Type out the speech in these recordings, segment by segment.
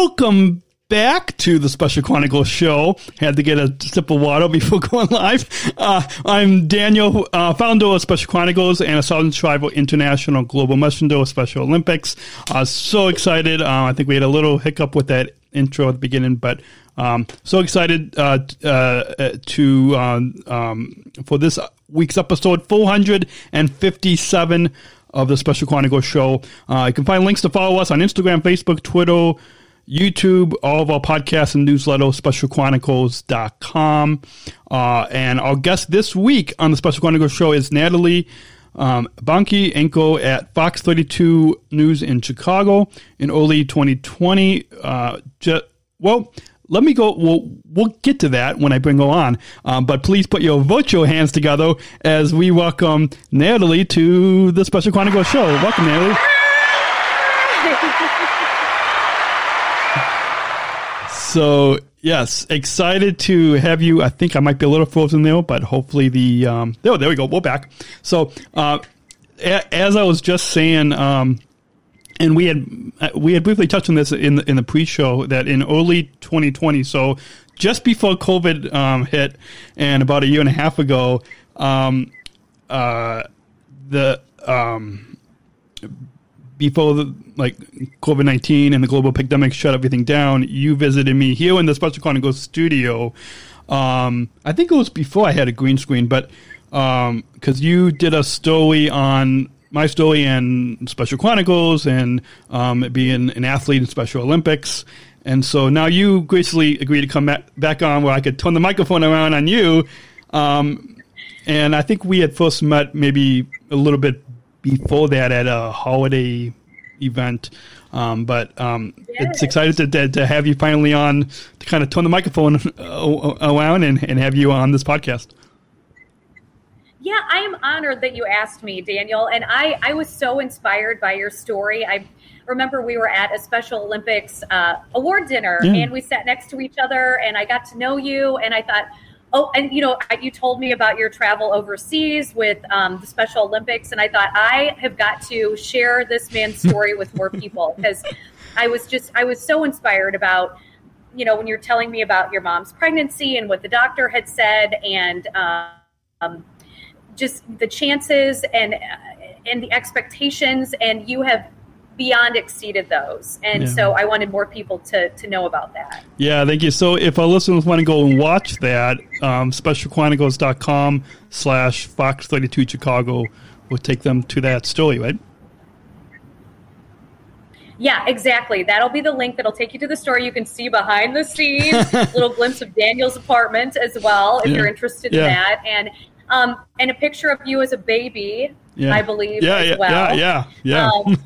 Welcome back to the Special Chronicles show. Had to get a sip of water before going live. Uh, I'm Daniel, uh, founder of Special Chronicles and a Southern Tribal International Global Messenger of Special Olympics. Uh, so excited. Uh, I think we had a little hiccup with that intro at the beginning, but um, so excited uh, uh, to um, um, for this week's episode 457 of the Special Chronicles show. Uh, you can find links to follow us on Instagram, Facebook, Twitter, YouTube, all of our podcasts and newsletter, specialchronicles.com. Uh, and our guest this week on the Special Chronicles show is Natalie um, Enko at Fox 32 News in Chicago in early 2020. Uh, well, let me go. We'll, we'll get to that when I bring her on. Um, but please put your virtual hands together as we welcome Natalie to the Special Chronicles show. Welcome, Natalie. So yes, excited to have you. I think I might be a little frozen there, but hopefully the um, there, there we go. We're back. So uh, a- as I was just saying, um, and we had uh, we had briefly touched on this in the, in the pre-show that in early 2020, so just before COVID um, hit, and about a year and a half ago, um, uh, the um, before the, like COVID nineteen and the global pandemic shut everything down, you visited me here in the Special Chronicles studio. Um, I think it was before I had a green screen, but because um, you did a story on my story and Special Chronicles and um, being an athlete in Special Olympics. And so now you graciously agreed to come back, on where I could turn the microphone around on you. Um, and I think we had first met maybe a little bit before that at a holiday event. Um, but um, Yes. it's excited to, to, to have you finally on to kind of turn the microphone uh, around and, and have you on this podcast. Yeah, I am honored that you asked me, Daniel. And I, I was so inspired by your story. I remember we were at a Special Olympics uh, award dinner Yeah. and we sat next to each other and I got to know you. And I thought, oh, and you know, I- you told me about your travel overseas with um, the Special Olympics. And I thought, I have got to share this man's story with more people because I was just, I was so inspired about you know, when you're telling me about your mom's pregnancy and what the doctor had said, and um, just the chances and and the expectations, and you have beyond exceeded those. And Yeah. so I wanted more people to to know about that. Yeah, thank you. So if our listeners want to go and watch that, um, specialchronicles.com slash Fox 32 Chicago will take them to that story, right? Yeah, exactly. That'll be the link that'll take you to the story. You can see behind the scenes, A little glimpse of Daniel's apartment as well, if Yeah. you're interested Yeah. in that, and um, and a picture of you as a baby, Yeah. I believe, Yeah, as yeah, well. yeah, yeah, yeah. Um,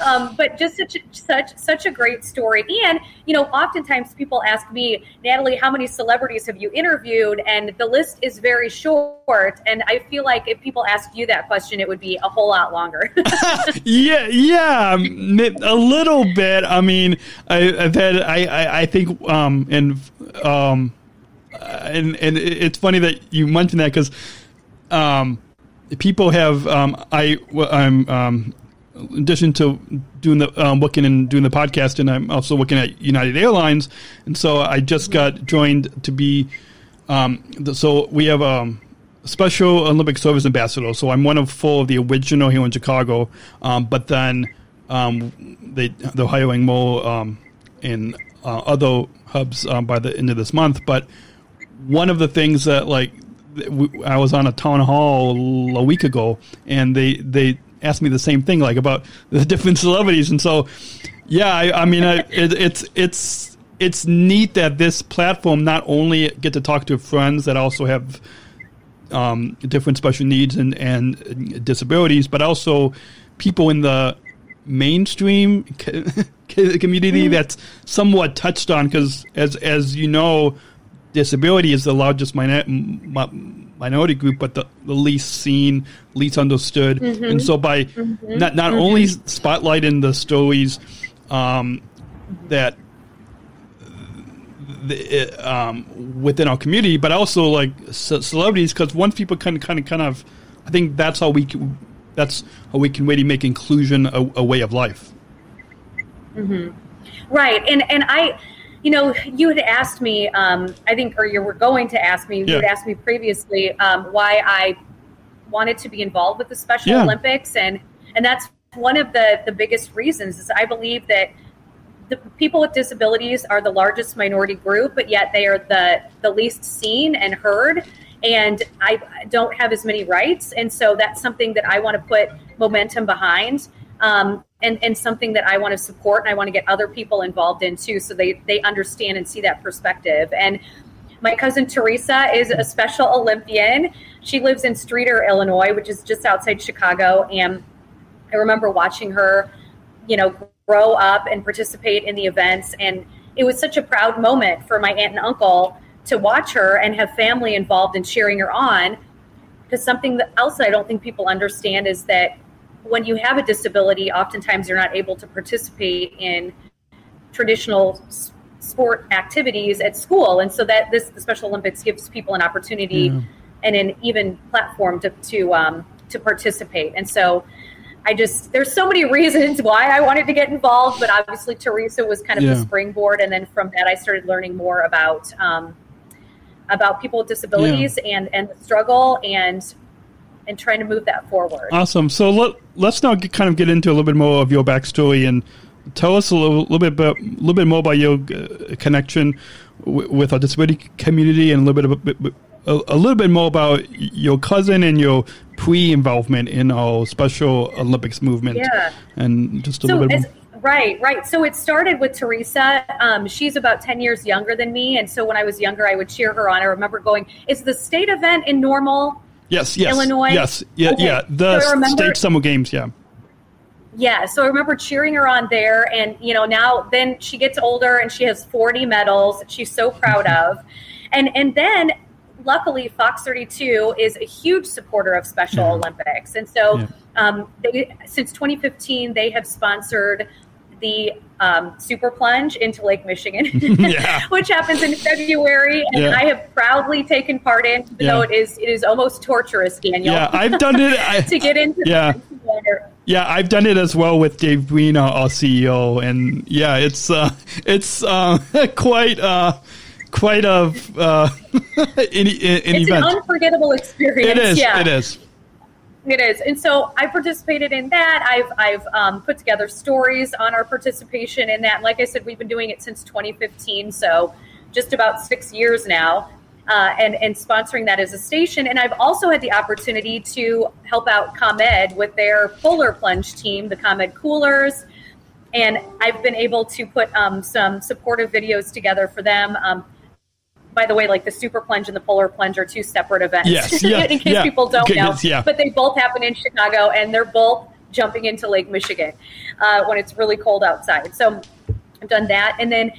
um, but just such such such a great story. And you know, oftentimes people ask me, Natalie, how many celebrities have you interviewed? And the list is very short. And I feel like if people asked you that question, it would be a whole lot longer. yeah, yeah, a little bit. I mean, I, I've had, I, I, I think, um, and, um, uh, and and it's funny that you mentioned that because, um, people have, um, I I'm um, in addition to doing the um, working and doing the podcast, and I'm also working at United Airlines, and so I just got joined to be. Um, the, so we have um, a special Olympic service ambassador. So I'm one of four of the original here in Chicago, um, but then um, they they're hiring more um, in uh, other hubs um, by the end of this month. But one of the things that like I was on a town hall a week ago, and they they asked me the same thing, like about the different celebrities, and so yeah, I, I mean, I, it, it's it's it's neat that this platform not only get to talk to friends that also have um, different special needs and, and disabilities, but also people in the mainstream community mm-hmm. that's somewhat touched on because as as you know disability is the largest minority group, but the, the least seen, least understood. Mm-hmm. And so by mm-hmm. not not mm-hmm. only spotlighting the stories um, that the, um, within our community, but also like celebrities, because once people kind of kind of kind of, I think that's how we can, that's how we can really make inclusion a, a way of life. Mm-hmm. Right, and and I you know, you had asked me, um, I think, or you were going to ask me, yeah. you had asked me previously um, why I wanted to be involved with the Special yeah. Olympics, and and that's one of the the biggest reasons. Is I believe that the people with disabilities are the largest minority group, but yet they are the the least seen and heard. And I don't have as many rights, and so that's something that I want to put momentum behind. Um, and, and something that I want to support and I want to get other people involved in too so they, they understand and see that perspective. And my cousin Teresa is a Special Olympian. She lives in Streator, Illinois, which is just outside Chicago. And I remember watching her, you know, grow up and participate in the events. And it was such a proud moment for my aunt and uncle to watch her and have family involved in cheering her on. Because something else that I don't think people understand is that when you have a disability, oftentimes you're not able to participate in traditional sport activities at school, and so that this the Special Olympics gives people an opportunity yeah. and an even platform to to um, to participate. And so, I just there's so many reasons why I wanted to get involved, but obviously Teresa was kind of yeah. the springboard, and then from that I started learning more about. Um, about people with disabilities yeah. and and the struggle and and trying to move that forward. Awesome. So let, let's now get, kind of get into a little bit more of your backstory and tell us a little, little bit about, a little bit more about your uh, connection w- with our disability community and a little bit, about, a, a, little bit more about your cousin and your pre-involvement in our Special Olympics movement. Yeah. And just a so little bit more. Right, right. So it started with Teresa. Um, she's about 10 years younger than me. And so when I was younger, I would cheer her on. I remember going, is the state event in Normal? Yes, yes, Illinois. Yes, yeah, okay. yeah. The so remember, state summer games. Yeah. Yeah, so I remember cheering her on there, and you know now then she gets older and she has 40 medals that she's so proud of, and and then luckily Fox 32 is a huge supporter of Special yeah. Olympics, and so yeah. um, they since 2015 they have sponsored the um, super plunge into Lake Michigan, which happens in February, and yeah. I have proudly taken part in, even yeah. though it is it is almost torturous, Daniel. Yeah, I've done it I, to get into. Yeah. Yeah, I've done it as well with Dave Buina, our CEO, and yeah, it's uh, it's uh, quite uh, quite a uh, an, an it's event. an unforgettable experience. It is. Yeah. It is. It is, and so I participated in that. I've I've um, put together stories on our participation in that. like I said, we've been doing it since 2015, so just about six years now, uh, and and sponsoring that as a station. And I've also had the opportunity to help out ComEd with their polar plunge team, the ComEd Coolers, and I've been able to put um, some supportive videos together for them. Um, by the way, like the super plunge and the polar plunge are two separate events. Yes, yeah, in case yeah. people don't know. Yeah. But they both happen in Chicago, and they're both jumping into Lake Michigan uh, when it's really cold outside. So I've done that, and then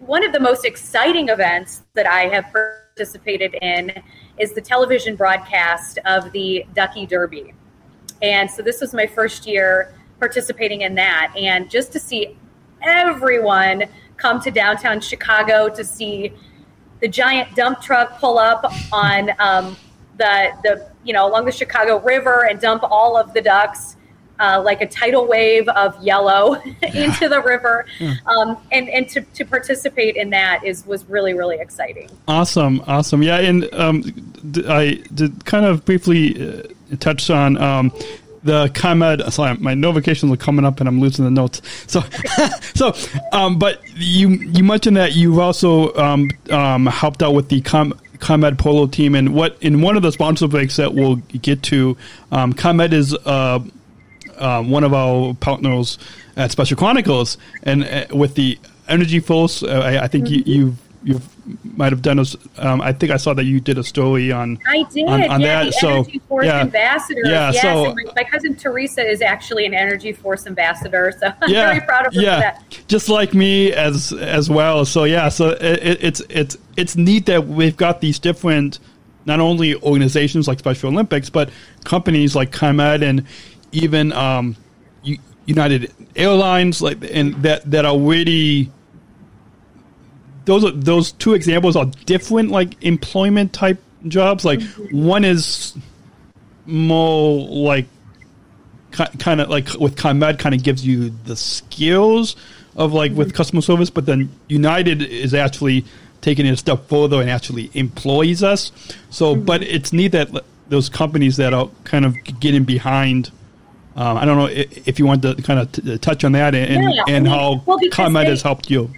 one of the most exciting events that I have participated in is the television broadcast of the Ducky Derby. And so this was my first year participating in that, and just to see everyone come to downtown Chicago to see the giant dump truck pull up on um, the the you know along the Chicago River and dump all of the ducks uh, like a tidal wave of yellow yeah. into the river, yeah. um, and and to, to participate in that is was really really exciting. Awesome, awesome, yeah. And um, I did kind of briefly uh, touch on um, the ComEd. Sorry, my notifications are coming up and I'm losing the notes. So, so, um, but you you mentioned that you've also um, um, helped out with the Com- ComEd polo team, and what in one of the sponsor breaks that we'll get to, um, ComEd is uh, uh, one of our partners at Special Chronicles, and uh, with the Energy Force, uh, I, I, think mm-hmm. you, you've you might have done. A, um, I think I saw that you did a story on. I did. On, on yeah, that. the so Energy Force yeah, ambassador. Yeah. yes, so my, my cousin Teresa is actually an Energy Force ambassador. So I'm yeah, very proud of her yeah, for that. just like me as as well. So yeah, so it, it's it's it's neat that we've got these different, not only organizations like Special Olympics, but companies like ComEd and even um, United Airlines, like and that that are really. Those are those two examples are different, like employment type jobs. Like mm-hmm. one is more like kind of like with ComEd kind of gives you the skills of like with mm-hmm. customer service, but then United is actually taking it a step further and actually employs us. So, mm-hmm. but it's neat that those companies that are kind of getting behind. Um, I don't know if, if you want to kind of t- touch on that and Yeah, and I mean, how well, they- has helped you,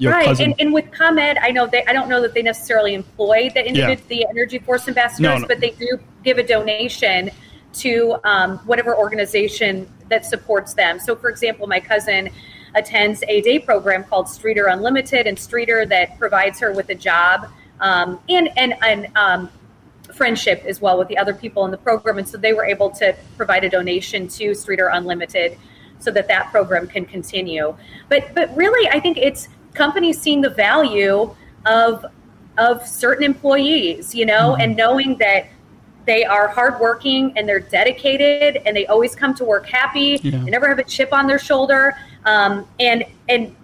your right, cousin. and, and with ComEd, I know they. I don't know that they necessarily employ the Yeah. the Energy Force ambassadors, No, no. but they do give a donation to um, whatever organization that supports them. So, for example, my cousin attends a day program called Streator Unlimited, and Streator that provides her with a job um, and and and um, friendship as well with the other people in the program, and so they were able to provide a donation to Streator Unlimited so that that program can continue. But but really, I think it's companies seeing the value of of certain employees, you know, and knowing that they are hardworking and they're dedicated and they always come to work happy. Yeah. They never have a chip on their shoulder, um, and and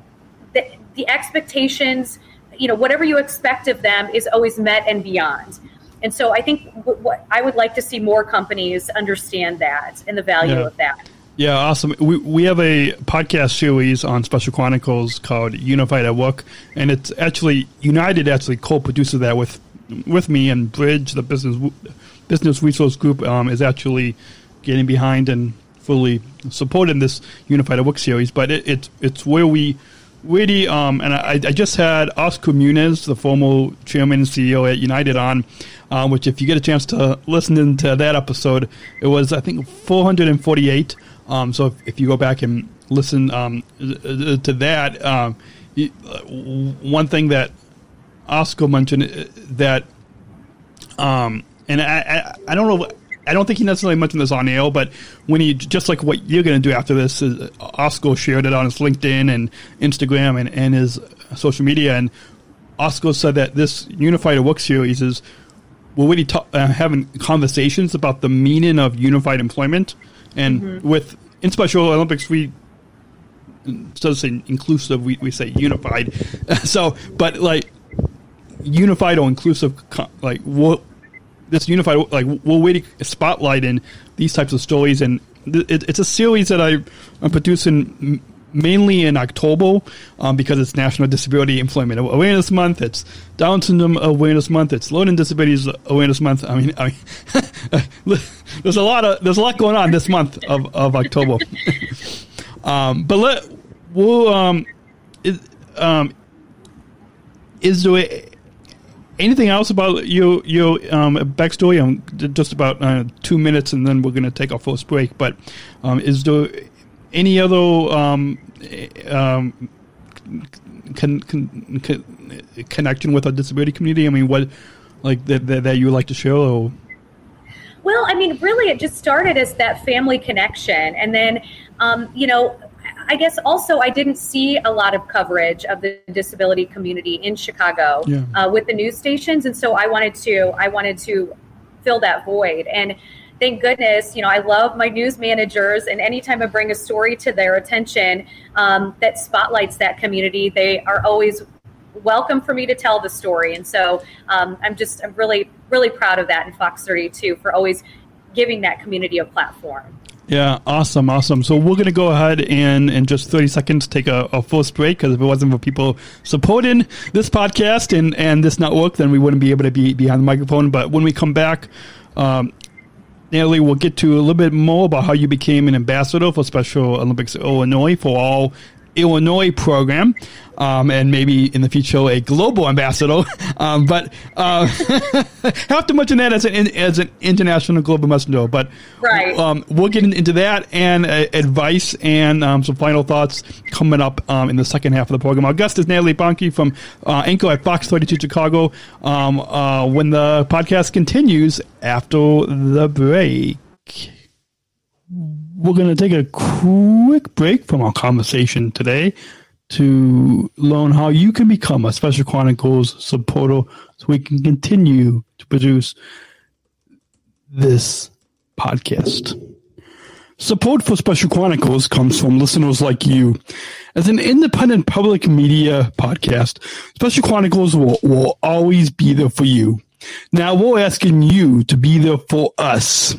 the, the expectations, you know, whatever you expect of them is always met and beyond. And so I think w- what I would like to see more companies understand that and the value Yeah. of that. Yeah, awesome. We we have a podcast series on Special Chronicles called Unified at Work, and it's actually United actually co-produces that with with me and Bridge, the business business resource group, um, is actually getting behind and fully supporting this Unified at Work series. But it, it's it's where we really um, and I, I just had Oscar Munoz, the former chairman and CEO at United, on. Um, which, if you get a chance to listen to that episode, it was I think 448. Um, so if, if you go back and listen um, uh, to that, um, uh, one thing that Oscar mentioned uh, that, um, and I, I, I don't know, I don't think he necessarily mentioned this on air, but when he, just like what you're going to do after this, is Oscar shared it on his LinkedIn and Instagram and, and his social media, and Oscar said that this Unified Work series is we're really ta- uh, having conversations about the meaning of unified employment, and with in Special Olympics we instead of saying inclusive, we, we say unified. so, but like unified or inclusive, like what this unified, like we're really spotlighting these types of stories, and th- it, it's a series that I am producing. Mainly in October, um, because it's National Disability Employment Awareness Month. It's Down Syndrome Awareness Month. It's Learning Disabilities Awareness Month. I mean, I mean, there's a lot of there's a lot going on this month of, of October. um, but let we'll um, is, um, is there anything else about your your um, backstory? Um, just about uh, two minutes, and then we're going to take our first break. But um, is there any other um, um, con, con, con, connection with our disability community? I mean, what like that that, that you would like to share? Or Well, I mean, really, it just started as that family connection. And then, um, you know, I guess also I didn't see a lot of coverage of the disability community in Chicago Yeah. uh, with the news stations. And so I wanted to, I wanted to fill that void. And thank goodness, you know, I love my news managers. And anytime I bring a story to their attention um, that spotlights that community, they are always welcome for me to tell the story. And so um, I'm just, I'm really, really proud of that in Fox 32 for always giving that community a platform. Yeah, awesome, awesome. So we're going to go ahead and in just 30 seconds take a, a first break because if it wasn't for people supporting this podcast and, and this network, then we wouldn't be able to be behind the microphone. But when we come back, um, Natalie, we'll get to a little bit more about how you became an ambassador for Special Olympics Illinois for all Illinois program, um, and maybe in the future a global ambassador. Um, but uh, have to mention that as an as an international global messenger. But Right. um, we'll get into that and uh, advice and um, some final thoughts coming up um, in the second half of the program. Our guest is Natalie Bomke from uh, Anchor at Fox 32 Chicago. Um, uh, when the podcast continues after the break we're going to take a quick break from our conversation today to learn how you can become a Special Chronicles supporter so we can continue to produce this podcast. Support for Special Chronicles comes from listeners like you. As an independent public media podcast, Special Chronicles will, will always be there for you. Now we're asking you to be there for us.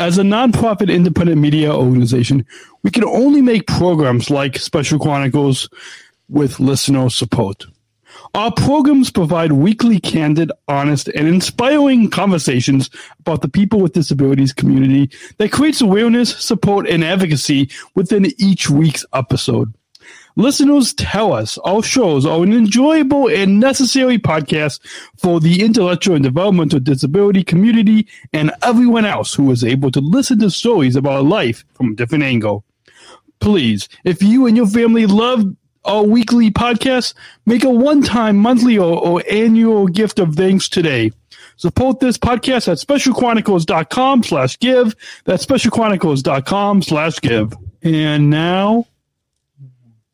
As a nonprofit independent media organization, we can only make programs like Special Chronicles with listener support. Our programs provide weekly, candid, honest, and inspiring conversations about the people with disabilities community that creates awareness, support, and advocacy within each week's episode. Listeners tell us our shows are an enjoyable and necessary podcast for the intellectual and developmental disability community and everyone else who is able to listen to stories about life from a different angle. Please, if you and your family love our weekly podcast, make a one-time monthly or, or annual gift of thanks today. Support this podcast at specialchronicles.com slash give. That's specialchronicles.com slash give. And now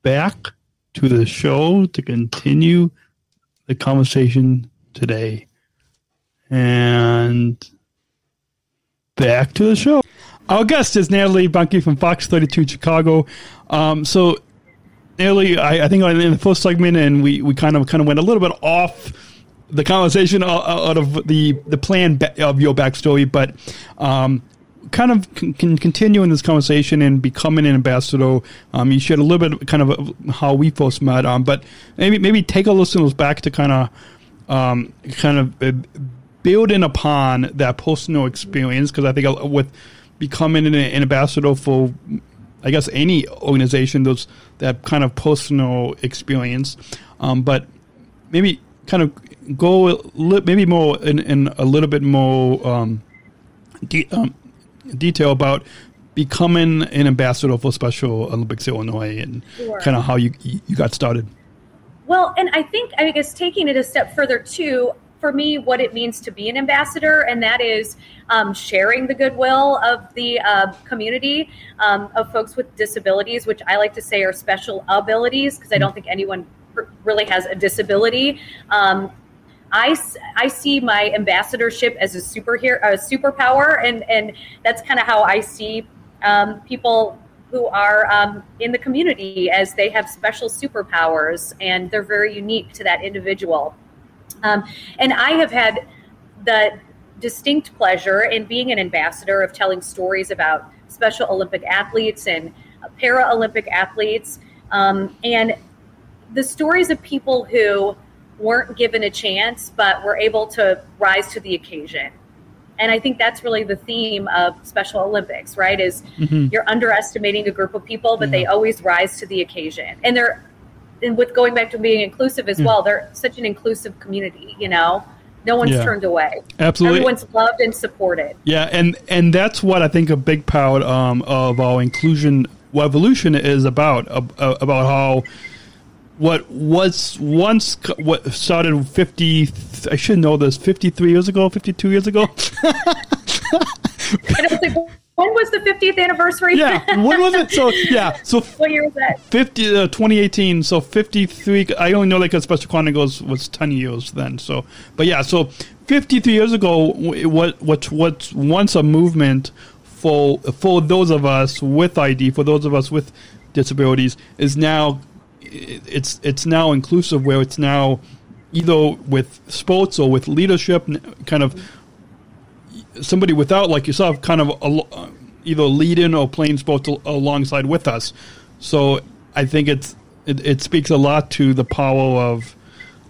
back to the show to continue the conversation today. And back to the show. Our guest is Natalie Bomke from Fox 32 Chicago. Um, so, Natalie, I, I think in the first segment, and we, we kind of kind of went a little bit off the conversation out, out of the the plan of your backstory, but um, kind of can, continue in this conversation and becoming an ambassador. Um, you shared a little bit kind of how we first met, um, but maybe maybe take our listeners back to kind of um, kind of uh, building upon that personal experience because I think with becoming an, an ambassador for I guess any organization those that kind of personal experience, um, but maybe kind of go a li- maybe more in, in a little bit more um, de- um, detail about becoming an ambassador for Special Olympics Illinois and Sure. kind of how you you got started. Well, and I think, I guess, taking it a step further too, for me, what it means to be an ambassador, and that is um, sharing the goodwill of the uh, community um, of folks with disabilities, which I like to say are special abilities, because I don't think anyone really has a disability. Um, I, I see my ambassadorship as a superhero, a superpower, and and that's kind of how I see um, people who are um, in the community as they have special superpowers and they're very unique to that individual. Um, and I have had the distinct pleasure in being an ambassador of telling stories about Special Olympic athletes and Paralympic athletes, um, and the stories of people who weren't given a chance but were able to rise to the occasion. And I think that's really the theme of Special Olympics, right? Is you're underestimating a group of people, but they always rise to the occasion. And they're and with going back to being inclusive as well, they're such an inclusive community, you know. No one's Yeah. turned away. Absolutely. Everyone's loved and supported. Yeah, and and that's what I think a big part um, of our inclusion revolution is about uh, about how what was once what started 50 I should know this 53 years ago 52 years ago And it was like, when was the 50th anniversary? yeah when was it so yeah so what year was that? 50 uh, 2018 so 53 i only know like a special chronicles was 10 years then so but yeah so 53 years ago what what what's once a movement for for those of us with id for those of us with disabilities is now it's it's now inclusive where it's now either with sports or with leadership kind of somebody without like yourself kind of uh, either leading or playing sports alongside with us so i think it's it, it speaks a lot to the power of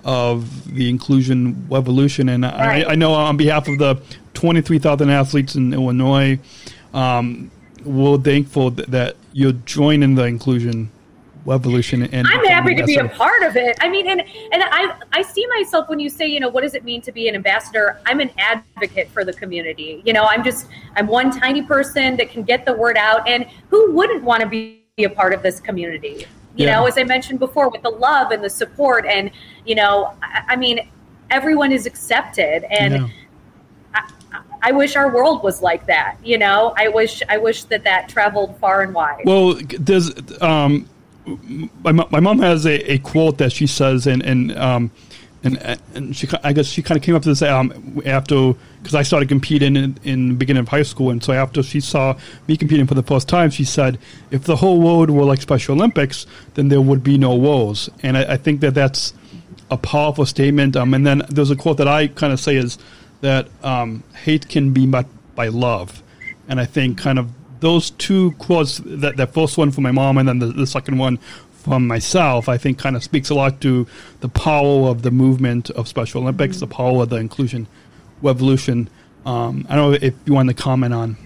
of the inclusion revolution and Right. I, I know on behalf of the 23,000 athletes in illinois um, we're thankful th- that you're joining the inclusion evolution. And I'm happy to be a part of it. I mean, and and I I see myself when you say, you know, what does it mean to be an ambassador? I'm an advocate for the community. You know, I'm just I'm one tiny person that can get the word out, and who wouldn't want to be a part of this community? You Yeah. know, as I mentioned before, with the love and the support, and you know, I, I mean, everyone is accepted, and. Yeah. I wish our world was like that. You know, I wish I wish that that traveled far and wide. Well, there's um, my my mom has a, a quote that she says, and and um, and and she I guess she kind of came up to this um after because I started competing in, in the beginning of high school, and so after she saw me competing for the first time, she said, "If the whole world were like Special Olympics, then there would be no woes." And I, I think that that's a powerful statement. Um, and then there's a quote that I kind of say is that um, hate can be met by love, and I think kind of those two quotes that that first one from my mom and then the, the second one from myself i think kind of speaks a lot to the power of the movement of special olympics the power of the inclusion revolution. Um, i don't know if you want to comment on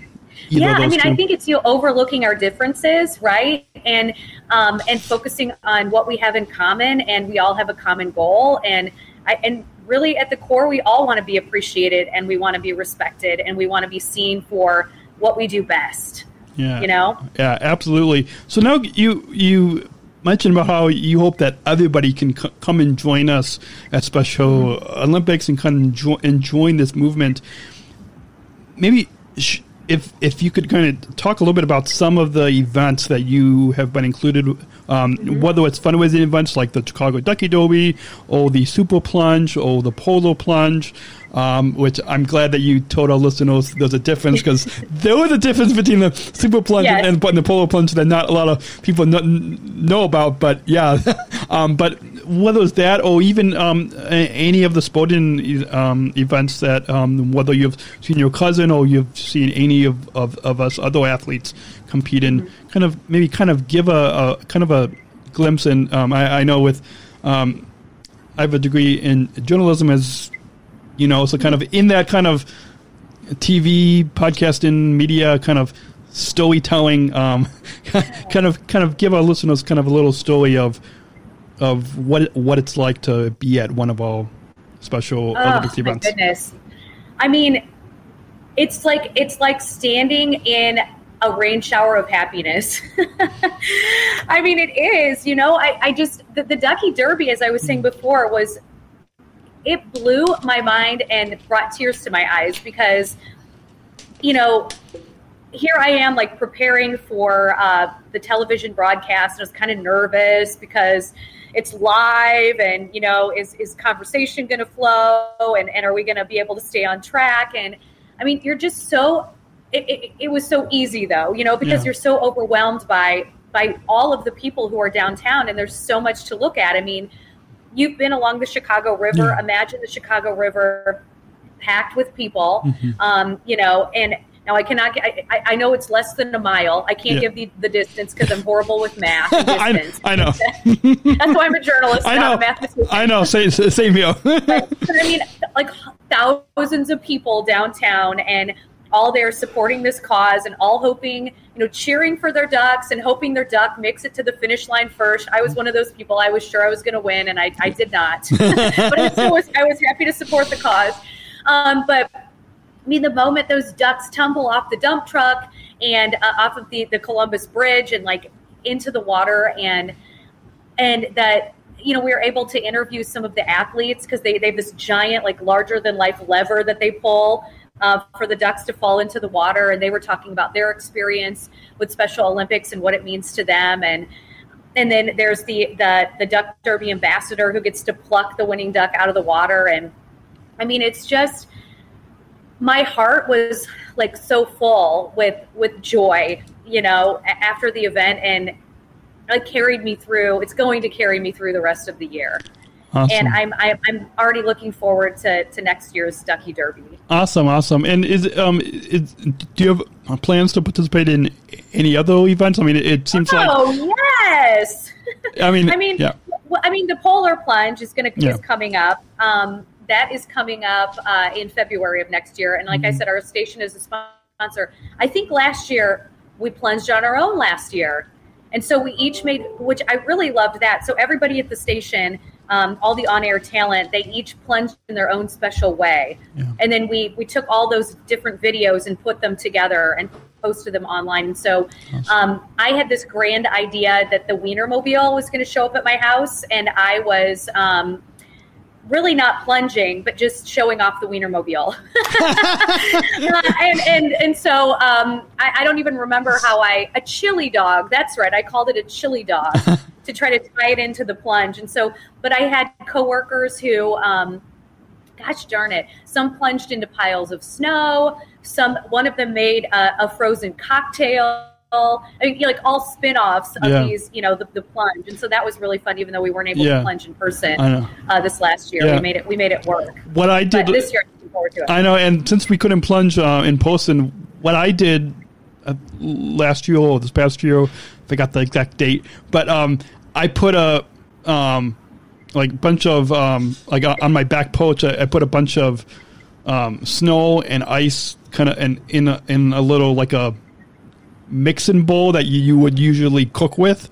yeah i mean two. i think it's you know, overlooking our differences right? And um, and focusing on what we have in common and we all have a common goal. And I, and really at the core we all want to be appreciated and we want to be respected and we want to be seen for what we do best yeah. you know? Yeah absolutely. So now you you mentioned about how you hope that everybody can c- come and join us at special mm-hmm. olympics and come and, jo- and join this movement. Maybe sh- if if you could kind of talk a little bit about some of the events that you have been included, um, whether it's fundraising events like the Chicago Ducky Derby or the Super Plunge or the Polar Plunge, um, which I'm glad that you told our listeners there's a difference because there was a difference between the Super Plunge Yes. and, and the Polar Plunge that not a lot of people kn- know about. But yeah, um, but whether it's that or even um, a- any of the sporting um, events that um, whether you've seen your cousin or you've seen any of, of, of us other athletes compete in, kind of maybe kind of give a, a kind of a glimpse. And um, I, I know with um, I have a degree in journalism as you know, so kind of in that kind of TV, podcasting, media kind of storytelling, um, kind of kind of give our listeners kind of a little story of of what what it's like to be at one of our special Oh, Olympics my events. goodness. I mean, it's like it's like standing in a rain shower of happiness. I mean, it is. You know, I, I just the, the Ducky Derby, as I was saying before, was it blew my mind and brought tears to my eyes because, you know, here I am like preparing for uh, the television broadcast, and I was kind of nervous because it's live, and you know, is is conversation going to flow, and and are we going to be able to stay on track? And I mean, you're just so. It, it, it was so easy though, you know, because Yeah. you're so overwhelmed by by all of the people who are downtown, and there's so much to look at. I mean, you've been along the Chicago River. Yeah. Imagine the Chicago River packed with people. Mm-hmm. Um, you know, and now I cannot. get- I, I- know it's less than a mile. I can't Yeah. give the, the distance because I'm horrible with math. I. I know, That's why I'm a journalist, I not know, a mathematician. I know. Same, same here. But I mean, like thousands of people downtown, and all there supporting this cause, and all hoping, you know, cheering for their ducks, and hoping their duck makes it to the finish line first. I was one of those people. I was sure I was going to win, and I, I did not. but I was. I was happy to support the cause. Um, but mean, the moment those ducks tumble off the dump truck and uh, off of the, the Columbus Bridge and like into the water, and and that you know we were able to interview some of the athletes because they, they have this giant, like larger than life lever that they pull uh, for the ducks to fall into the water, and they were talking about their experience with Special Olympics and what it means to them, and and then there's the the the duck derby ambassador who gets to pluck the winning duck out of the water. And i mean it's just my heart was like so full with with joy you know after the event and it carried me through it's going to carry me through the rest of the year awesome. and i'm I'm, I'm already looking forward to, to next year's ducky derby Awesome, awesome. And is um, is, do you have plans to participate in any other events? I mean, it, it seems like oh yes I mean, I mean, yeah, well, I mean, the polar plunge is going to Yeah. is coming up. Um, that is coming up uh, in February of next year, and like I Mhm. said, our station is a sponsor. I think last year we plunged on our own last year, And so we each made, which I really loved that. So everybody at the station, um, all the on-air talent, they each plunged in their own special way. Yeah. And then we we took all those different videos and put them together and posted them online. And so um, I had this grand idea that the Wienermobile was going to show up at my house, and I was. Um, really not plunging, but just showing off the Wienermobile. uh, and, and and so um, I, I don't even remember how I a chili dog. That's right. I called it a chili dog to try to tie it into the plunge. And so, but I had coworkers who. Um, gosh darn it some plunged into piles of snow some one of them made a, a frozen cocktail I mean, like all spin-offs of Yeah. these, you know, the, the plunge, and so that was really fun. Even though we weren't able Yeah. to plunge in person uh, this last year, Yeah. we made it. We made it work. What I did But this year, I'm looking forward to it. I know, and since we couldn't plunge uh, in person, what I did uh, last year or this past year, I forgot the exact date, but um, I put a um, like bunch of um, like uh, on my back porch, I, I put a bunch of um, snow and ice, kind of, and in a, in a little like a mixing bowl that you, you would usually cook with,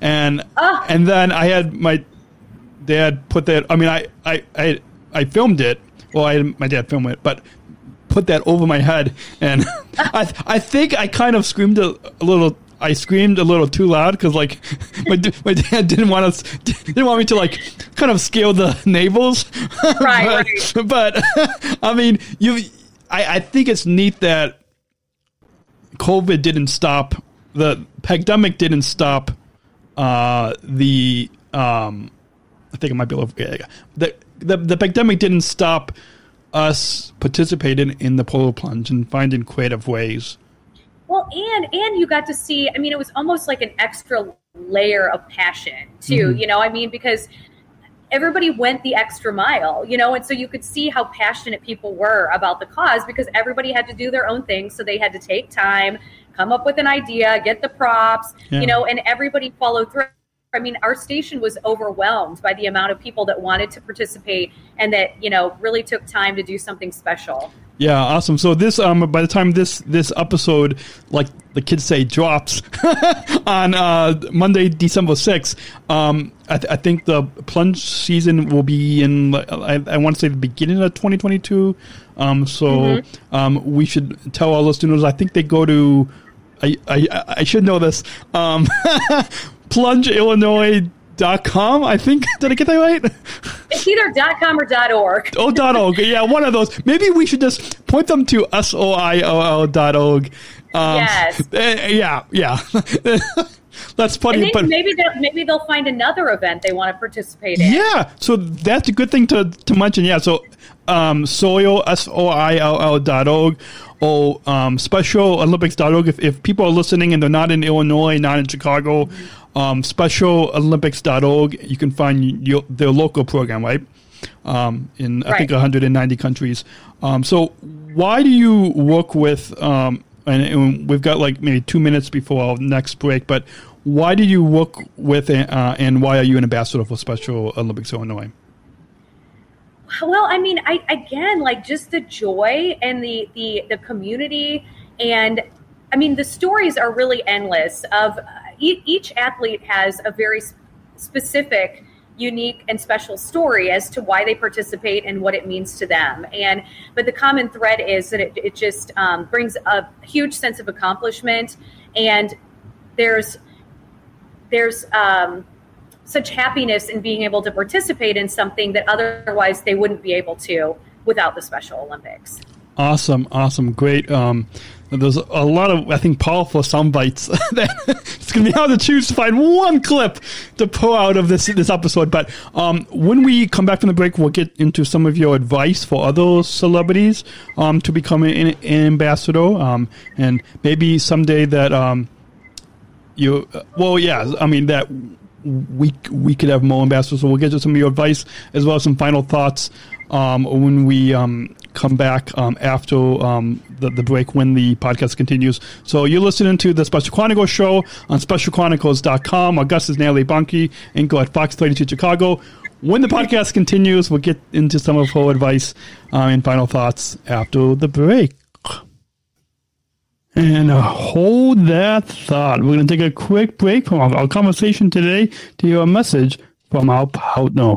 and Ah. and then I had my dad put that. I mean, I I I, I filmed it. Well, I had my dad film it, but put that over my head, and I I think I kind of screamed a, a little. I screamed a little too loud because like my my dad didn't want us didn't want me to like kind of scale the navels. Right, but, but I mean, you. I, I think it's neat that COVID didn't stop the pandemic didn't stop uh, the um, I think it might be a little the the the pandemic didn't stop us participating in the polar plunge and finding creative ways. Well, and and you got to see. I mean, it was almost like an extra layer of passion too. Mhm. You know, I mean, because everybody went the extra mile. You know, and so you could see how passionate people were about the cause because everybody had to do their own thing. So they had to take time, come up with an idea, get the props. Yeah. You know, and everybody followed through. I mean, our station was overwhelmed by the amount of people that wanted to participate and that you know really took time to do something special. Yeah, awesome. So this um by the time this this episode like the kids say drops on uh Monday December 6th, um I, th- I think the plunge season will be in I, I want to say the beginning of 2022. Um so um we should tell all listeners I think they go to I I, I should know this. Um plungeillinois.com, I think. Did I get that right? It's either dot .com or dot .org. Oh, dot org. Yeah, one of those. Maybe we should just point them to S O I O L dot org. Um, Yes. eh, yeah, yeah. That's funny, And but maybe, maybe they'll, maybe they'll find another event they want to participate in. yeah. So that's a good thing to to mention. Yeah. So um, soil s o i l l dot org or um, special olympics dot org. If if people are listening and they're not in Illinois, not in Chicago, um, special olympics dot org. You can find your, their local program, right? um, in I think 190 countries. Um, so why do you work with? Um, and, and we've got like maybe two minutes before our next break, but why do you work with uh, and why are you an ambassador for Special Olympics Illinois? Well, I mean, I again like just the joy and the the the community, and I mean the stories are really endless. Of each athlete has a very specific, unique, and special story as to why they participate and what it means to them. And but the common thread is that it, it just um, brings a huge sense of accomplishment, and there's there's um, such happiness in being able to participate in something that otherwise they wouldn't be able to without the Special Olympics. Awesome, awesome, great. Um, there's a lot of, I think, powerful sound bites. that it's going to be hard to choose to find one clip to pull out of this this episode. But um, when we come back from the break, we'll get into some of your advice for other celebrities um, to become an, an ambassador, um, and maybe someday that um, you. Well, yeah, I mean that we we could have more ambassadors. So we'll get to some of your advice as well as some final thoughts um, when we um, come back um, after um, the, the break when the podcast continues. So you're listening to the Special Chronicles show on specialchronicles.com. Is Natalie Bomke go at Fox 32 Chicago. When the podcast continues, we'll get into some of her advice uh, and final thoughts after the break. And uh, hold that thought. We're going to take a quick break from our, our conversation today to hear a message from our partner.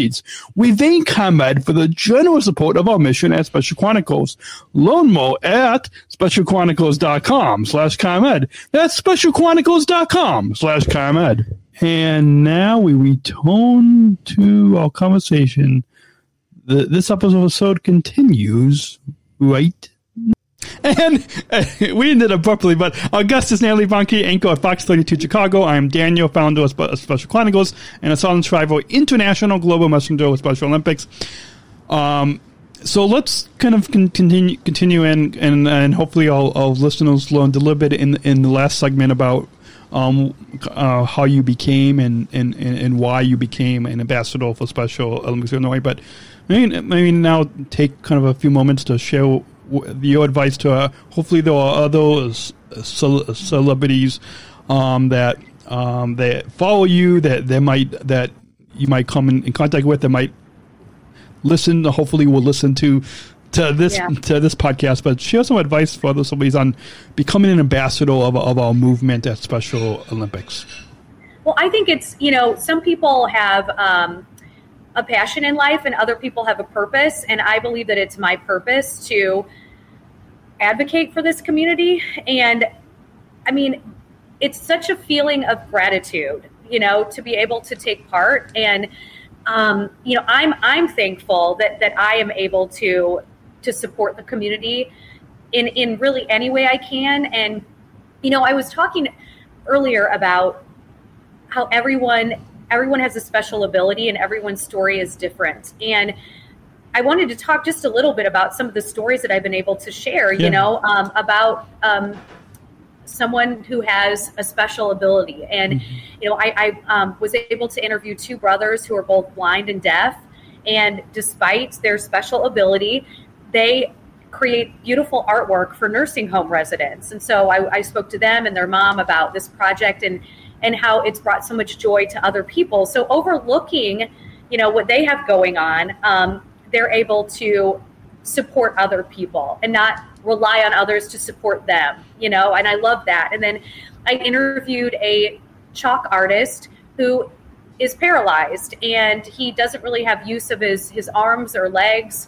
needs. We thank ComEd for the generous support of our mission at Special Chronicles. Learn more at specialchronicles.com slash ComEd. That's specialchronicles.com slash ComEd. And now we return to our conversation. The, this episode continues right and uh, we ended abruptly, but Augustus Natalie Bomke, anchor at Fox 32 Chicago. I am Daniel, founder of Special Chronicles and a Sargent Shriver International Global Messenger with Special Olympics. Um, so let's kind of continue continue in, and, and hopefully our, our listeners learned a little bit in in the last segment about um, uh, how you became and, and, and why you became an ambassador for Special Olympics Illinois. But i maybe, maybe now take kind of a few moments to share your advice to uh, hopefully there are other celebrities um, that um, that follow you that they might that you might come in, in, contact with that might listen hopefully will listen to to this yeah. to this podcast. But share some advice for other celebrities on becoming an ambassador of, of our movement at special olympics. Well i think it's you know some people have um, a passion in life and other people have a purpose. And i believe that it's my purpose to advocate for this community. And I mean, it's such a feeling of gratitude, you know, to be able to take part. And um, you know, I'm I'm thankful that that I am able to to support the community in in really any way I can. And you know, I was talking earlier about how everyone everyone has a special ability and everyone's story is different. And I wanted to talk just a little bit about some of the stories that I've been able to share, yeah. you know, um, about um, someone who has a special ability. And, mm-hmm. you know, I, I um, was able to interview two brothers who are both blind and deaf. And despite their special ability, they create beautiful artwork for nursing home residents. And so I, I spoke to them and their mom about this project and, and how it's brought so much joy to other people. So overlooking, you know, what they have going on, um, they're able to support other people and not rely on others to support them, you know, and I love that. And then I interviewed a chalk artist who is paralyzed and he doesn't really have use of his his arms or legs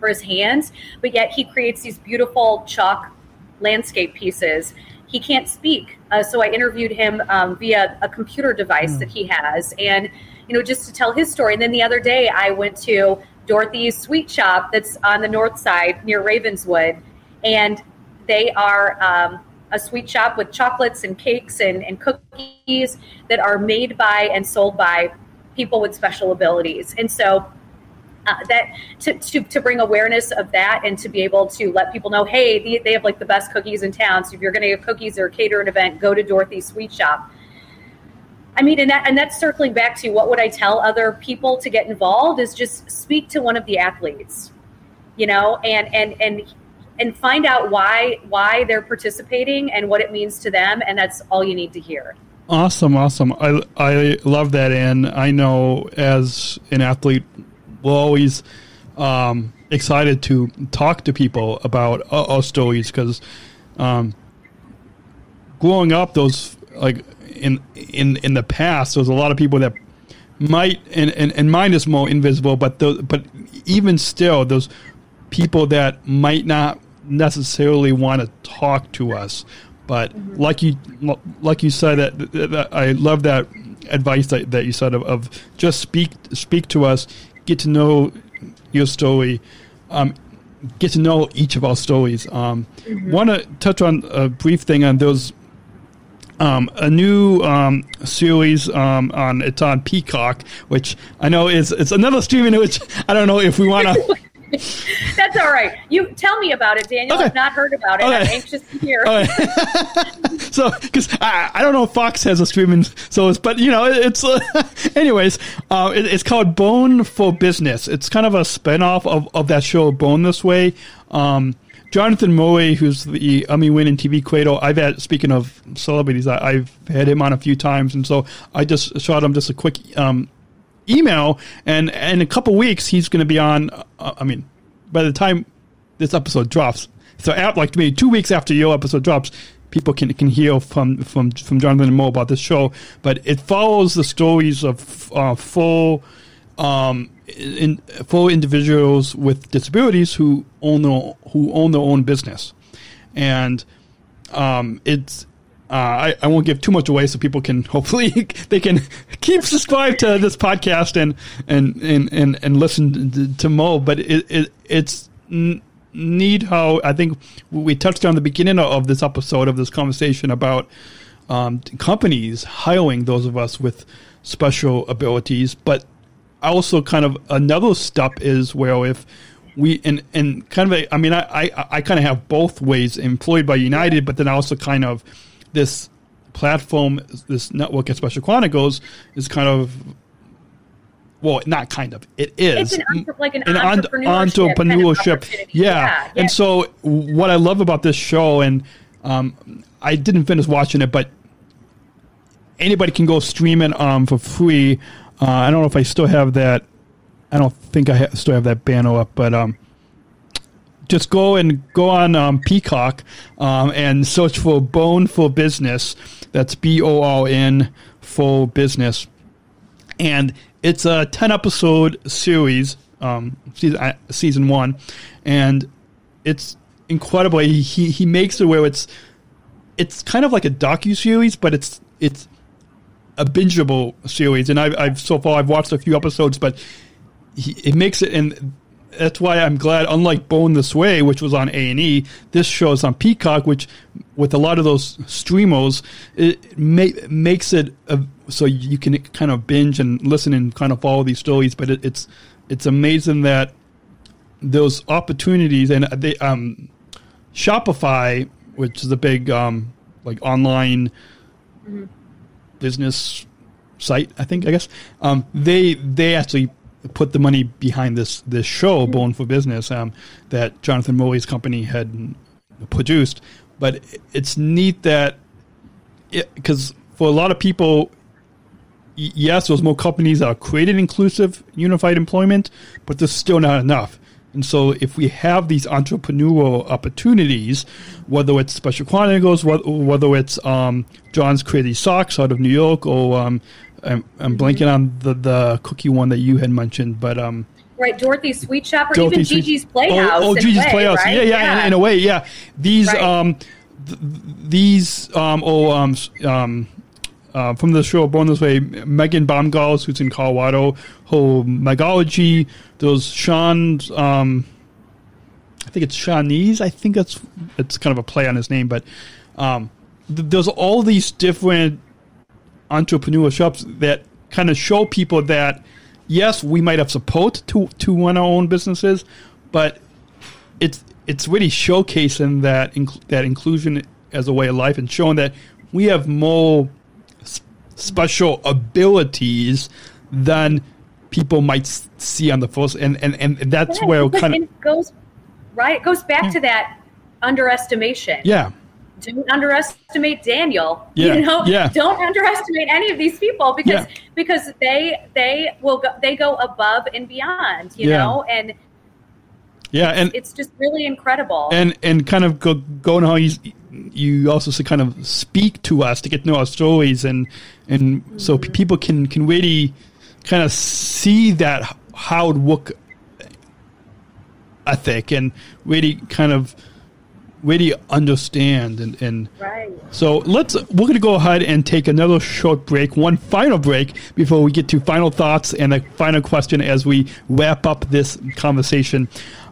or his hands, but yet he creates these beautiful chalk landscape pieces. He can't speak, uh, so I interviewed him um, via a computer device mm. that he has, and you know, just to tell his story. And then the other day, I went to Dorothy's Sweet Shop that's on the north side near Ravenswood. And they are um, a sweet shop with chocolates and cakes and, and cookies that are made by and sold by people with special abilities. And so uh, that to, to, to bring awareness of that and to be able to let people know, hey, they, they have like the best cookies in town. So if you're going to get cookies or cater an event, go to Dorothy's Sweet Shop. I mean, and that and that's circling back to what would I tell other people to get involved is just speak to one of the athletes, you know, and and and and find out why why they're participating and what it means to them, and that's all you need to hear. Awesome, awesome. I I love that, and I know as an athlete, we're always um, excited to talk to people about uh, our stories because um, growing up, those like in in in the past, there's a lot of people that might and, and, and mine is more invisible, but the, but even still, those people that might not necessarily want to talk to us. But mm-hmm. like you like you said that, that, I love that advice that, that you said of, of, just speak speak to us, get to know your story, um, get to know each of our stories. Um, mm-hmm. Want to touch on a brief thing on those um, a new um, series um, on it's on Peacock, which I know is it's another streaming which I don't know if we want to. That's all right. You tell me about it, Daniel. Okay. I've not heard about it. I'm anxious to hear. Right. so, because I, I don't know if Fox has a streaming, so it's, but you know, it- it's, uh, anyways, uh, it, it's called Born for Business. It's kind of a spinoff of, of that show, Born This Way. Um, Jonathan Moe, who's the Emmy winning TV creator, I've had, speaking of celebrities, I, I've had him on a few times, and so I just shot him just a quick, um, email, and in a couple weeks he's going to be on. Uh, I mean, by the time this episode drops, so at like maybe two weeks after your episode drops, people can can hear from from from Jonathan and Mo about this show. But it follows the stories of uh, full. Um, in, full individuals with disabilities who own their, who own their own business, and um, it's uh, I, I won't give too much away so people can hopefully they can keep subscribed to this podcast and and and and, and listen to, to Mo. But it, it it's neat how I think we touched on the beginning of this episode of this conversation about um, companies hiring those of us with special abilities, but also kind of another step is where if we and and kind of a, I mean I I, I kind of have both ways employed by United, but then also kind of this platform, this network at Special Chronicles is kind of well, not kind of. It is It's an like an en- entrepreneurship kind of entrepreneurship. yeah. Yeah, yeah. And so what I love about this show, and um, I didn't finish watching it, but anybody can go stream it um, for free. Uh, I don't know if I still have that. I don't think I ha- still have that banner up, but um, just go and go on um, Peacock um, and search for Born for Business. That's B O R N for Business, and it's a ten episode series, um, season uh, season one, and it's incredible. He he, he makes it where it's it's kind of like a docu series, but it's it's a bingeable series. And I've, I've so far I've watched a few episodes, but he, it makes it and that's why I'm glad. Unlike Born This Way, which was on A and E, this show is on Peacock, which with a lot of those streamers, it ma- makes it a, so you can kind of binge and listen and kind of follow these stories. But it, it's it's amazing that those opportunities and they um, Shopify, which is a big um, like online business site, I think I guess um, they they actually put the money behind this this show, Born for Business, um, that Jonathan Moe's company had produced. But it's neat that because for a lot of people, yes, there's more companies that are creating inclusive, unified employment, but there's still not enough. And so, if we have these entrepreneurial opportunities, whether it's Special Chronicles, wh- whether it's um, John's Crazy Socks out of New York, or um, I'm, I'm blanking on the, the cookie one that you had mentioned, but um, Right, Dorothy's Sweet Shop, or Dorothy even Sweet- Gigi's Playhouse. Oh, oh Gigi's way, Playhouse. right? Yeah, yeah, In, in a way, yeah. These, Right. um, th- these, um, oh, um, um, uh, from the show Born This Way, Megan Bomgaars, who's in Colorado, whole Megology, those Sean, um, I think it's Shawnees. I think that's it's kind of a play on his name, but um, th- there's all these different entrepreneur shops that kind of show people that yes, we might have support to to run our own businesses, but it's it's really showcasing that inc- that inclusion as a way of life and showing that we have more special abilities than people might see on the first and and, and that's Yeah, where kind of it goes right. It goes back to that underestimation. yeah Don't underestimate Daniel. Yeah, You know, yeah. don't underestimate any of these people because Yeah. because they they will go they go above and beyond. You Yeah. know, and yeah and it's just really incredible. and and kind of go going how you you also kind of speak to us to get to know our stories and and so p- people can can really kind of see that hard work ethic and really kind of really understand and and right. so let's we're going to go ahead and take another short break, one final break before we get to final thoughts and a final question as we wrap up this conversation.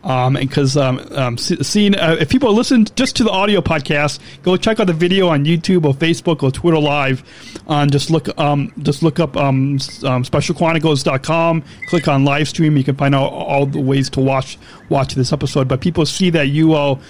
Um, because um, um, seeing uh, if people listen just to the audio podcast, go check out the video on YouTube or Facebook or Twitter Live. And just look um, just look up um, um, specialchronicles.com. Click on live stream. You can find out all the ways to watch watch this episode. But people see that you all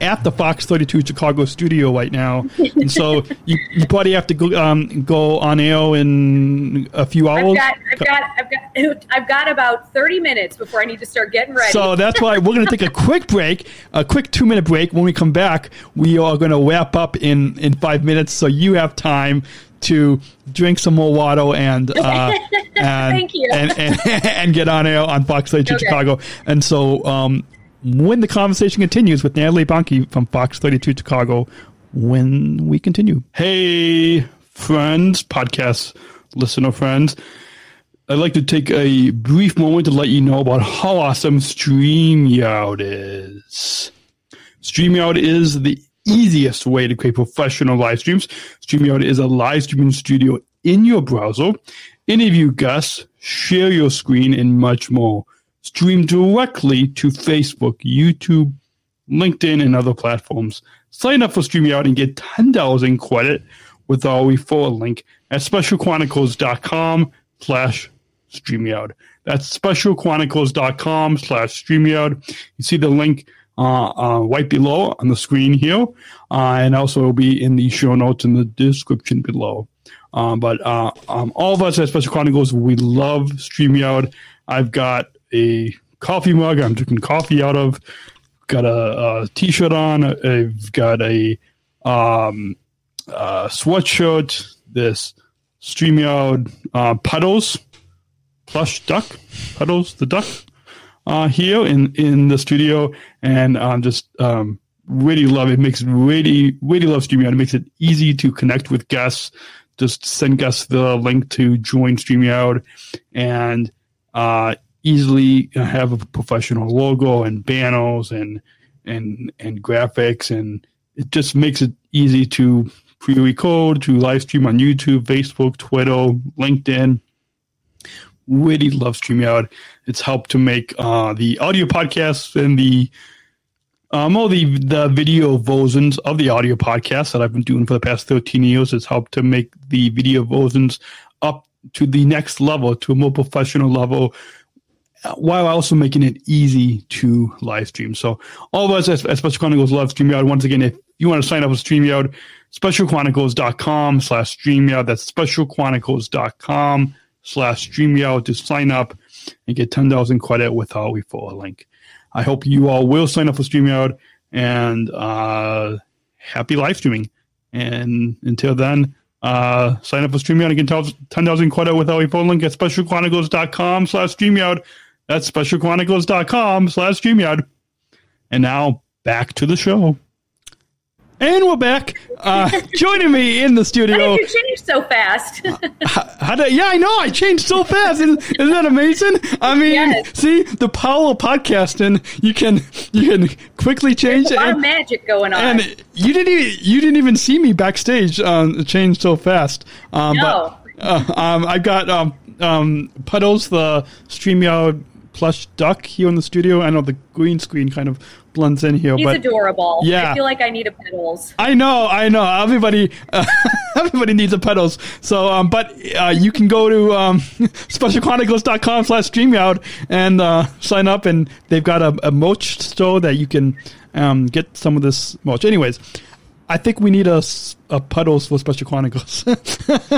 at the Fox 32 Chicago studio right now, and so you, you probably have to go um, go on air in a few hours. I've got, I've got, I've got, I've got about thirty minutes before I need to start getting ready. So that's why we're going to take a quick break, a quick two minute break. When we come back, we are going to wrap up in, in five minutes, so you have time to drink some more water and uh, and, and, and and get on air on Fox 32 Okay. Chicago. And so um, when the conversation continues with Natalie Bomke from Fox 32 Chicago, when we continue. Hey, friends, podcast listener friends. I'd like to take a brief moment to let you know about how awesome StreamYard is. StreamYard is the easiest way to create professional live streams. StreamYard is a live streaming studio in your browser. Interview guests, share your screen, and much more. Stream directly to Facebook, YouTube, LinkedIn, and other platforms. Sign up for StreamYard and get $10 in credit with our referral link at specialchronicles.com slash StreamYard. That's specialchronicles.com slash StreamYard. You see the link uh, uh, right below on the screen here, uh, and also will be in the show notes in the description below. Um, but uh, um, all of us at Special Chronicles, we love StreamYard. I've got a coffee mug I'm drinking coffee out of. Got a, a t-shirt on. I've got a um, uh, sweatshirt. This StreamYard uh, puddles plush duck puddles the duck uh, here in in the studio, and um, just um, really love it. Makes really really love StreamYard. It makes it easy to connect with guests. Just send guests the link to join StreamYard, and uh, easily have a professional logo and banners and and and graphics, and it just makes it easy to pre-record, to live stream on YouTube, Facebook, Twitter, LinkedIn really love StreamYard. It's helped to make uh, the audio podcasts and the um, all the the video versions of the audio podcasts that I've been doing for the past 13 years. has helped to make the video versions up to the next level, to a more professional level, while also making it easy to live stream. So all of us at, Special Chronicles love StreamYard. Once again, if you want to sign up with StreamYard, specialchronicles.com slash StreamYard. That's specialchronicles.com slash StreamYard to sign up and get 10,000 credit with our referral link. I hope you all will sign up for StreamYard and uh, happy live streaming. And until then, uh, sign up for StreamYard and get 10,000 credit with our referral link at specialchronicles.com slash StreamYard. That's specialchronicles.com slash StreamYard. And now back to the show. And we're back. Uh, joining me in the How studio. did you change so fast? How did, yeah, I know. I changed so fast. Isn't, isn't that amazing? I mean, Yes. see the power of podcasting. You can you can quickly change There's a lot of and, magic going on. and you didn't even you didn't even see me backstage. Um, change so fast. Um, No. But uh, um, I got um um Puddles the Streamyard plush duck here in the studio. I know the green screen kind of blends in here, He's but adorable. Yeah. I feel like I need a pedals. I know, I know. Everybody, uh, everybody needs a pedals. So, um, but uh, you can go to um, specialchronicles.com slash StreamYard and uh, sign up, and they've got a, a merch store that you can um, get some of this merch. Anyways, I think we need a puddles for Special Chronicles.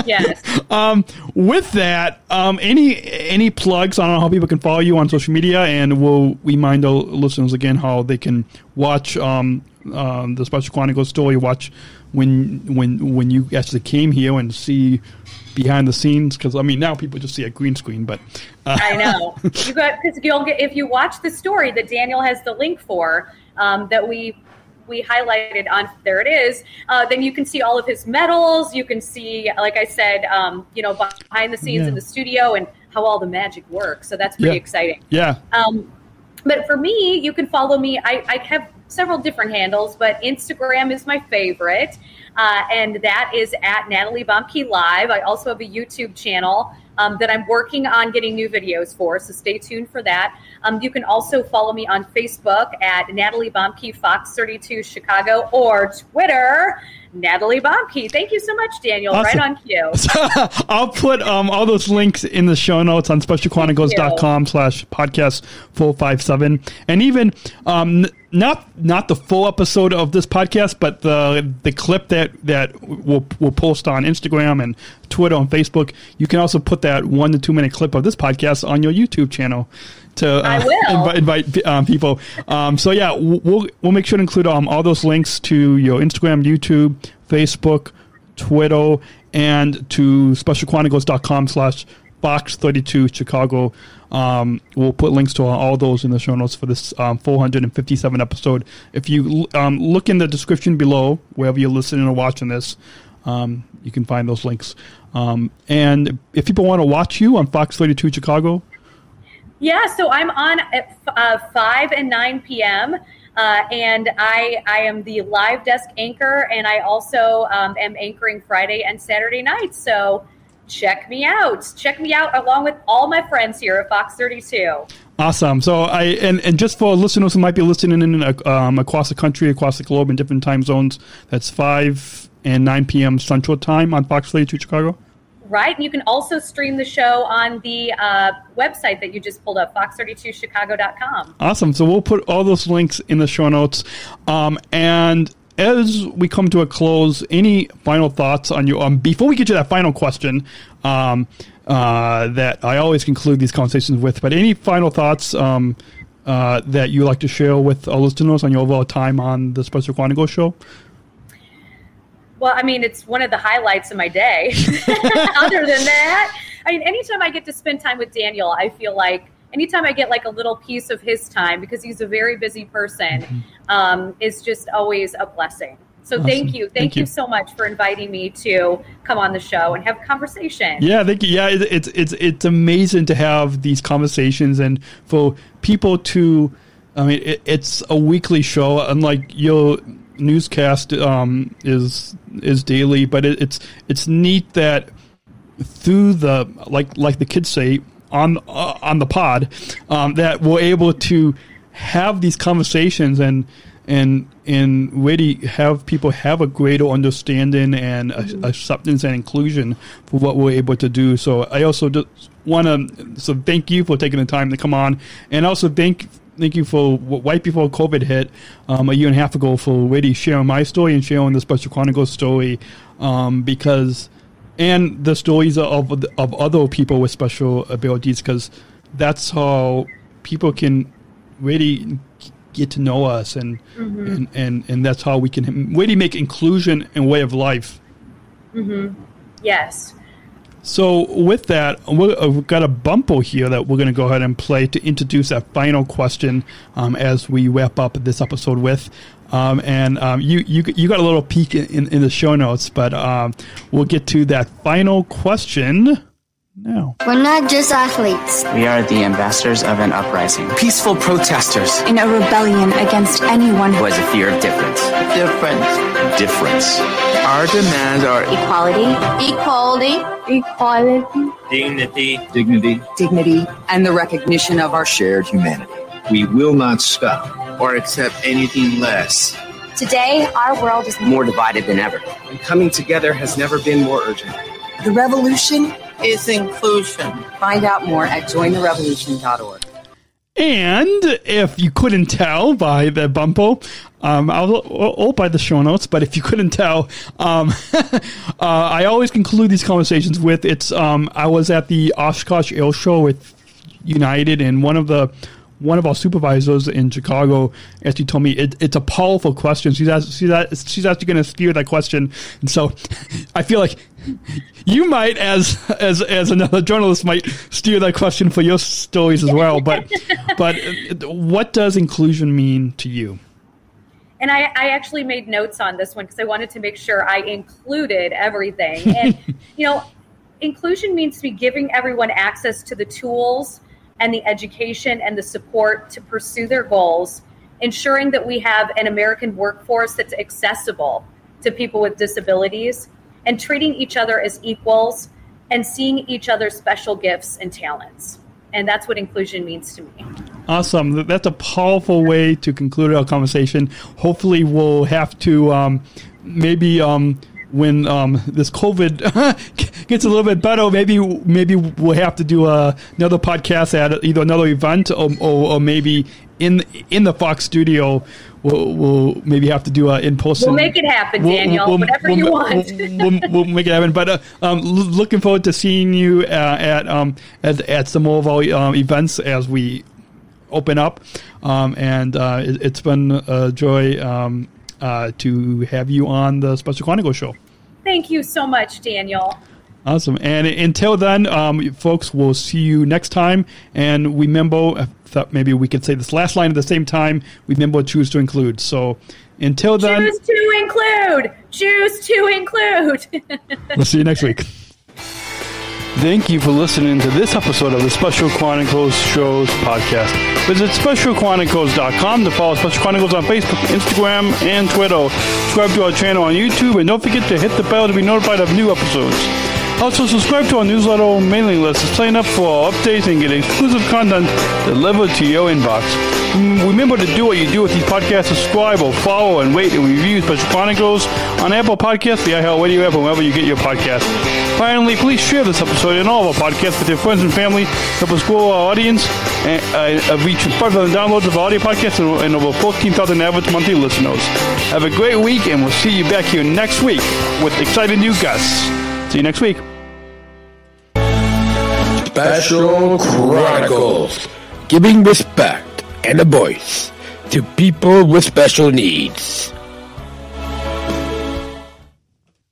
Yes. um, with that, um, any any plugs? I don't know how people can follow you on social media, and we'll remind our listeners again how they can watch um, um, the Special Chronicles story. Watch when when when you actually came here and see behind the scenes. Because I mean, now people just see a green screen, but uh, I know. You got because you'll get if you watch the story that Daniel has the link for um, that we we highlighted on there it is. Uh, then you can see all of his medals. You can see, like I said, um, you know, behind the scenes Yeah. in the studio and how all the magic works. So that's pretty Yeah. exciting. yeah, Um, but for me, you can follow me. I, I have several different handles, but Instagram is my favorite, uh, and that is at Natalie Bomke Live. I also have a YouTube channel um, that I'm working on getting new videos for. So stay tuned for that. Um, you can also follow me on Facebook at Natalie Bomke Fox 32 Chicago or Twitter. Natalie Bomke. Thank you so much, Daniel. Awesome. Right on cue. I'll put um, all those links in the show notes on specialchronicles.com slash podcast 457. And even um, not not the full episode of this podcast, but the the clip that, that we'll, we'll post on Instagram and Twitter and Facebook. You can also put that one to two minute clip of this podcast on your YouTube channel to uh, invite um, people. Um, so yeah, we'll we'll make sure to include um, all those links to your Instagram, YouTube, Facebook, Twitter, and to specialchronicles.com slash Fox 32 Chicago. Um, we'll put links to all those in the show notes for this um, 457 episode. If you um, look in the description below, wherever you're listening or watching this, um, you can find those links. Um, and if people want to watch you on Fox 32 Chicago, Yeah, so I'm on at uh, 5 and 9 p.m. Uh, and I, I am the live desk anchor, and I also um, am anchoring Friday and Saturday nights. So check me out. Check me out along with all my friends here at Fox 32. Awesome. So I and, and just for listeners who might be listening in uh, um, across the country, across the globe, in different time zones, that's five and nine p.m. Central Time on Fox 32 Chicago. Right. And you can also stream the show on the uh, website that you just pulled up, fox32chicago.com. Awesome. So we'll put all those links in the show notes. Um, and as we come to a close, any final thoughts on you? Um, before we get to that final question, um, uh, that I always conclude these conversations with, but any final thoughts um, uh, that you like to share with our listeners on your overall time on the Special Chronicles show? Well, I mean, it's one of the highlights of my day. Other than that, I mean, anytime I get to spend time with Daniel, I feel like anytime I get like a little piece of his time because he's a very busy person, um, is just always a blessing. So thank you, thank, Thank you. you. so much for inviting me to come on the show and have a conversation. Yeah, thank you. Yeah, it, it's it's it's amazing to have these conversations and for people to. I mean, it, it's a weekly show, unlike your newscast um, is is daily. But it, it's it's neat that through the like like the kids say on uh, on the pod um, that we're able to have these conversations and and and really have people have a greater understanding and a, acceptance and inclusion for what we're able to do. So I also just want to so thank you for taking the time to come on, and also thank thank you for right before COVID hit um, a year and a half ago for really sharing my story and sharing the Special Chronicles story um, because and the stories of of other people with special abilities because that's how people can really get to know us and and, and and that's how we can really make inclusion and way of life. Yes. So with that, uh, we've got a bumper here that we're going to go ahead and play to introduce that final question um, as we wrap up this episode with. Um, and um, you, you you got a little peek in, in, in the show notes, but um, we'll get to that final question now. We're not just athletes. We are the ambassadors of an uprising. Peaceful protesters. in a rebellion against anyone Who has a fear of difference. Difference. Difference. Our demands are equality, Equality. equality, dignity, dignity, dignity, and the recognition of our shared humanity. We will not stop. Or accept anything less. Today, our world is More divided than ever. And coming together has never been more urgent. the revolution. is inclusion. Find out more at jointherevolution.org. And if you couldn't tell by the bumpo, um, I'll, or by the show notes, but if you couldn't tell, um, uh, I always conclude these conversations with it's. Um, I was at the Oshkosh Air Show with United, and one of the one of our supervisors in Chicago actually told me it, it's a powerful question. She's asked, she's, asked, she's actually going to steer that question, and so I feel like you might, as as as another journalist, might steer that question for your stories as well. But but what does inclusion mean to you? And I, I actually made notes on this one because I wanted to make sure I included everything. And, you know, inclusion means to be giving everyone access to the tools and the education and the support to pursue their goals, ensuring that we have an American workforce that's accessible to people with disabilities, and treating each other as equals and seeing each other's special gifts and talents. And that's what inclusion means to me. Awesome. That's a powerful way to conclude our conversation. Hopefully, we'll have to um, maybe um, when um, this COVID gets a little bit better, maybe maybe we'll have to do a, another podcast at either another event or, or, or maybe in in the Fox studio. We'll, we'll maybe have to do an in person. We'll make it happen, Daniel. whatever you want. We'll, we'll, we'll make it happen. But uh, um, looking forward to seeing you uh, at um, at at some more of our um, events as we open up. Um, and uh, it, it's been a joy um, uh, to have you on the Special Chronicles show. Thank you so much, Daniel. Awesome. And until then, um, folks, we'll see you next time. And we remember, I thought maybe we could say this last line at the same time. We remember, choose to include. So until then, Choose to include. Choose to include. we'll see you next week. Thank you for listening to this episode of the Special Chronicles Shows podcast. Visit specialchronicles.com to follow Special Chronicles on Facebook, Instagram, and Twitter. Subscribe to our channel on YouTube, and don't forget to hit the bell to be notified of new episodes. Also, subscribe to our newsletter mailing list to sign up for our updates and get exclusive content delivered to your inbox. Mm, Remember to do what you do with these podcasts. Subscribe or follow and rate and review Special Chronicles on Apple Podcasts, the iHeartRadio app, or wherever you get your podcasts. Finally, please share this episode and all of our podcasts with your friends and family. Help us grow our audience and uh, uh, reach 5,000 downloads of our audio podcasts and, and over 14,000 average monthly listeners. Have a great week, and we'll see you back here next week with exciting new guests. See you next week. Special Chronicles, giving respect and a voice to people with special needs.